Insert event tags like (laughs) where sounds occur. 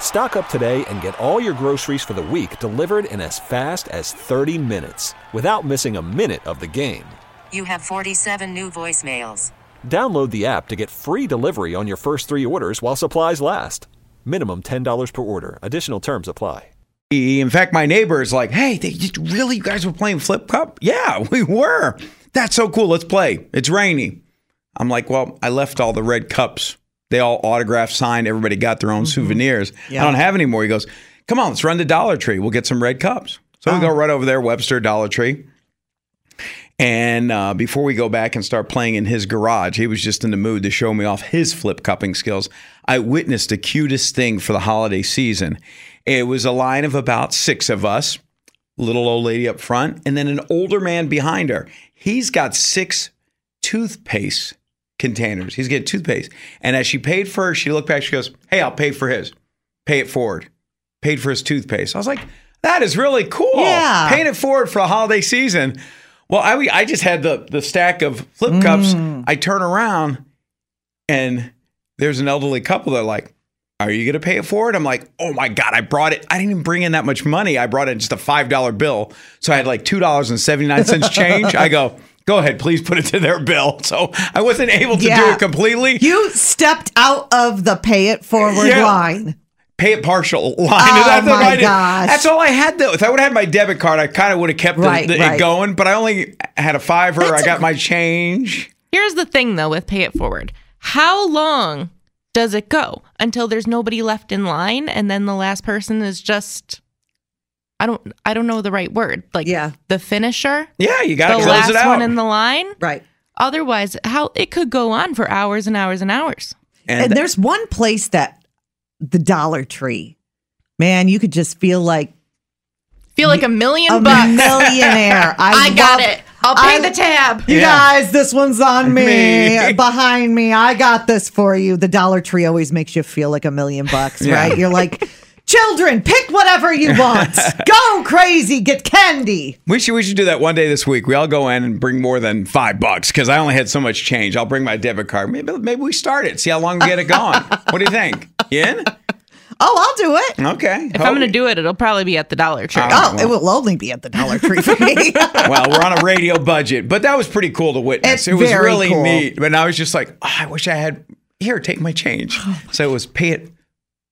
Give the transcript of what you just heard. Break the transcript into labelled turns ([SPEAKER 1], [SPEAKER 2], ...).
[SPEAKER 1] Stock up today and get all your groceries for the week delivered in as fast as 30 minutes without missing a minute of the game.
[SPEAKER 2] You have 47 new voicemails.
[SPEAKER 1] Download the app to get free delivery on your first three orders while supplies last. Minimum $10 per order. Additional terms apply.
[SPEAKER 3] In fact, my neighbor is like, "Hey, they really, you guys were playing Flip Cup? Yeah, (laughs) we were. That's so cool. Let's play. It's rainy." I'm like, "Well, I left all the red cups. They all autographed, signed. Everybody got their own souvenirs. I don't have any more." He goes, "Come on, let's run to Dollar Tree. We'll get some red cups." So we go right over there, Webster Dollar Tree. And uh, before we go back and start playing in his garage, he was just in the mood to show me off his flip cupping skills. I witnessed the cutest thing for the holiday season. It was a line of about six of us, little old lady up front, and then an older man behind her. He's got six toothpaste containers. He's getting toothpaste. And as she paid for hers, she looked back, she goes, Hey, I'll pay for his. Pay it forward. Paid for his toothpaste. I was like, that is really cool.
[SPEAKER 4] Yeah.
[SPEAKER 3] Paying it forward for a holiday season. Well, I I just had the the stack of flip cups. Mm. I turn around and there's an elderly couple that are like, Are you gonna pay it forward? I'm like, Oh my God, I brought it. I didn't even bring in that much money. I brought in just a five dollar bill. So I had like two dollars and seventy nine cents change. I go, Go ahead, please put it to their bill. (laughs) So I wasn't able to do it completely.
[SPEAKER 4] You stepped out of the pay it forward
[SPEAKER 3] Yeah.
[SPEAKER 4] line.
[SPEAKER 3] pay it partial line.
[SPEAKER 4] Oh,
[SPEAKER 3] That's
[SPEAKER 4] my
[SPEAKER 3] I did.
[SPEAKER 4] gosh.
[SPEAKER 3] That's all I had though. If I would have had my debit card, I kind of would have kept
[SPEAKER 4] Right,
[SPEAKER 3] the,
[SPEAKER 4] right.
[SPEAKER 3] it going. But I only had a fiver.
[SPEAKER 4] That's
[SPEAKER 3] I
[SPEAKER 4] a-
[SPEAKER 3] got my change.
[SPEAKER 5] Here's the thing though with pay it forward. How long does it go until there's nobody left in line and then the last person is just I don't I don't know the right word. Like
[SPEAKER 4] Yeah.
[SPEAKER 5] the finisher?
[SPEAKER 3] Yeah, you got
[SPEAKER 5] The
[SPEAKER 3] to close
[SPEAKER 5] last
[SPEAKER 3] it out.
[SPEAKER 5] one in the line?
[SPEAKER 4] Right.
[SPEAKER 5] Otherwise, how it could go on for hours and hours and hours.
[SPEAKER 4] And, there's one place that the Dollar Tree, man, you could just feel like
[SPEAKER 5] Feel like a million
[SPEAKER 4] a
[SPEAKER 5] bucks.
[SPEAKER 4] millionaire. (laughs)
[SPEAKER 5] I, got
[SPEAKER 4] love-
[SPEAKER 5] it. I'll pay
[SPEAKER 4] I-
[SPEAKER 5] the tab.
[SPEAKER 4] You
[SPEAKER 3] Yeah.
[SPEAKER 4] guys, this one's on me, (laughs)
[SPEAKER 3] Me.
[SPEAKER 4] behind me. I got this for you. The Dollar Tree always makes you feel like a million bucks,
[SPEAKER 3] Yeah.
[SPEAKER 4] right? You're like, children, pick whatever you (laughs) want. Go crazy, get candy.
[SPEAKER 3] we should we should do that one day this week. We all go in and bring more than five bucks because I only had so much change. I'll bring my debit card. Maybe maybe we start it. See how long we get it going. (laughs) what do you think? You in?
[SPEAKER 4] Oh, I'll do it.
[SPEAKER 3] Okay.
[SPEAKER 5] If I'm going to do it, it'll probably be at the Dollar Tree.
[SPEAKER 4] Oh, oh it will only be at the Dollar Tree for me. (laughs)
[SPEAKER 3] well, we're on a radio budget, but that was pretty cool to witness.
[SPEAKER 4] It's
[SPEAKER 3] it was
[SPEAKER 4] very
[SPEAKER 3] really
[SPEAKER 4] cool.
[SPEAKER 3] neat. But I was just like, oh, I wish I had here, take my change. (sighs) So it was pay it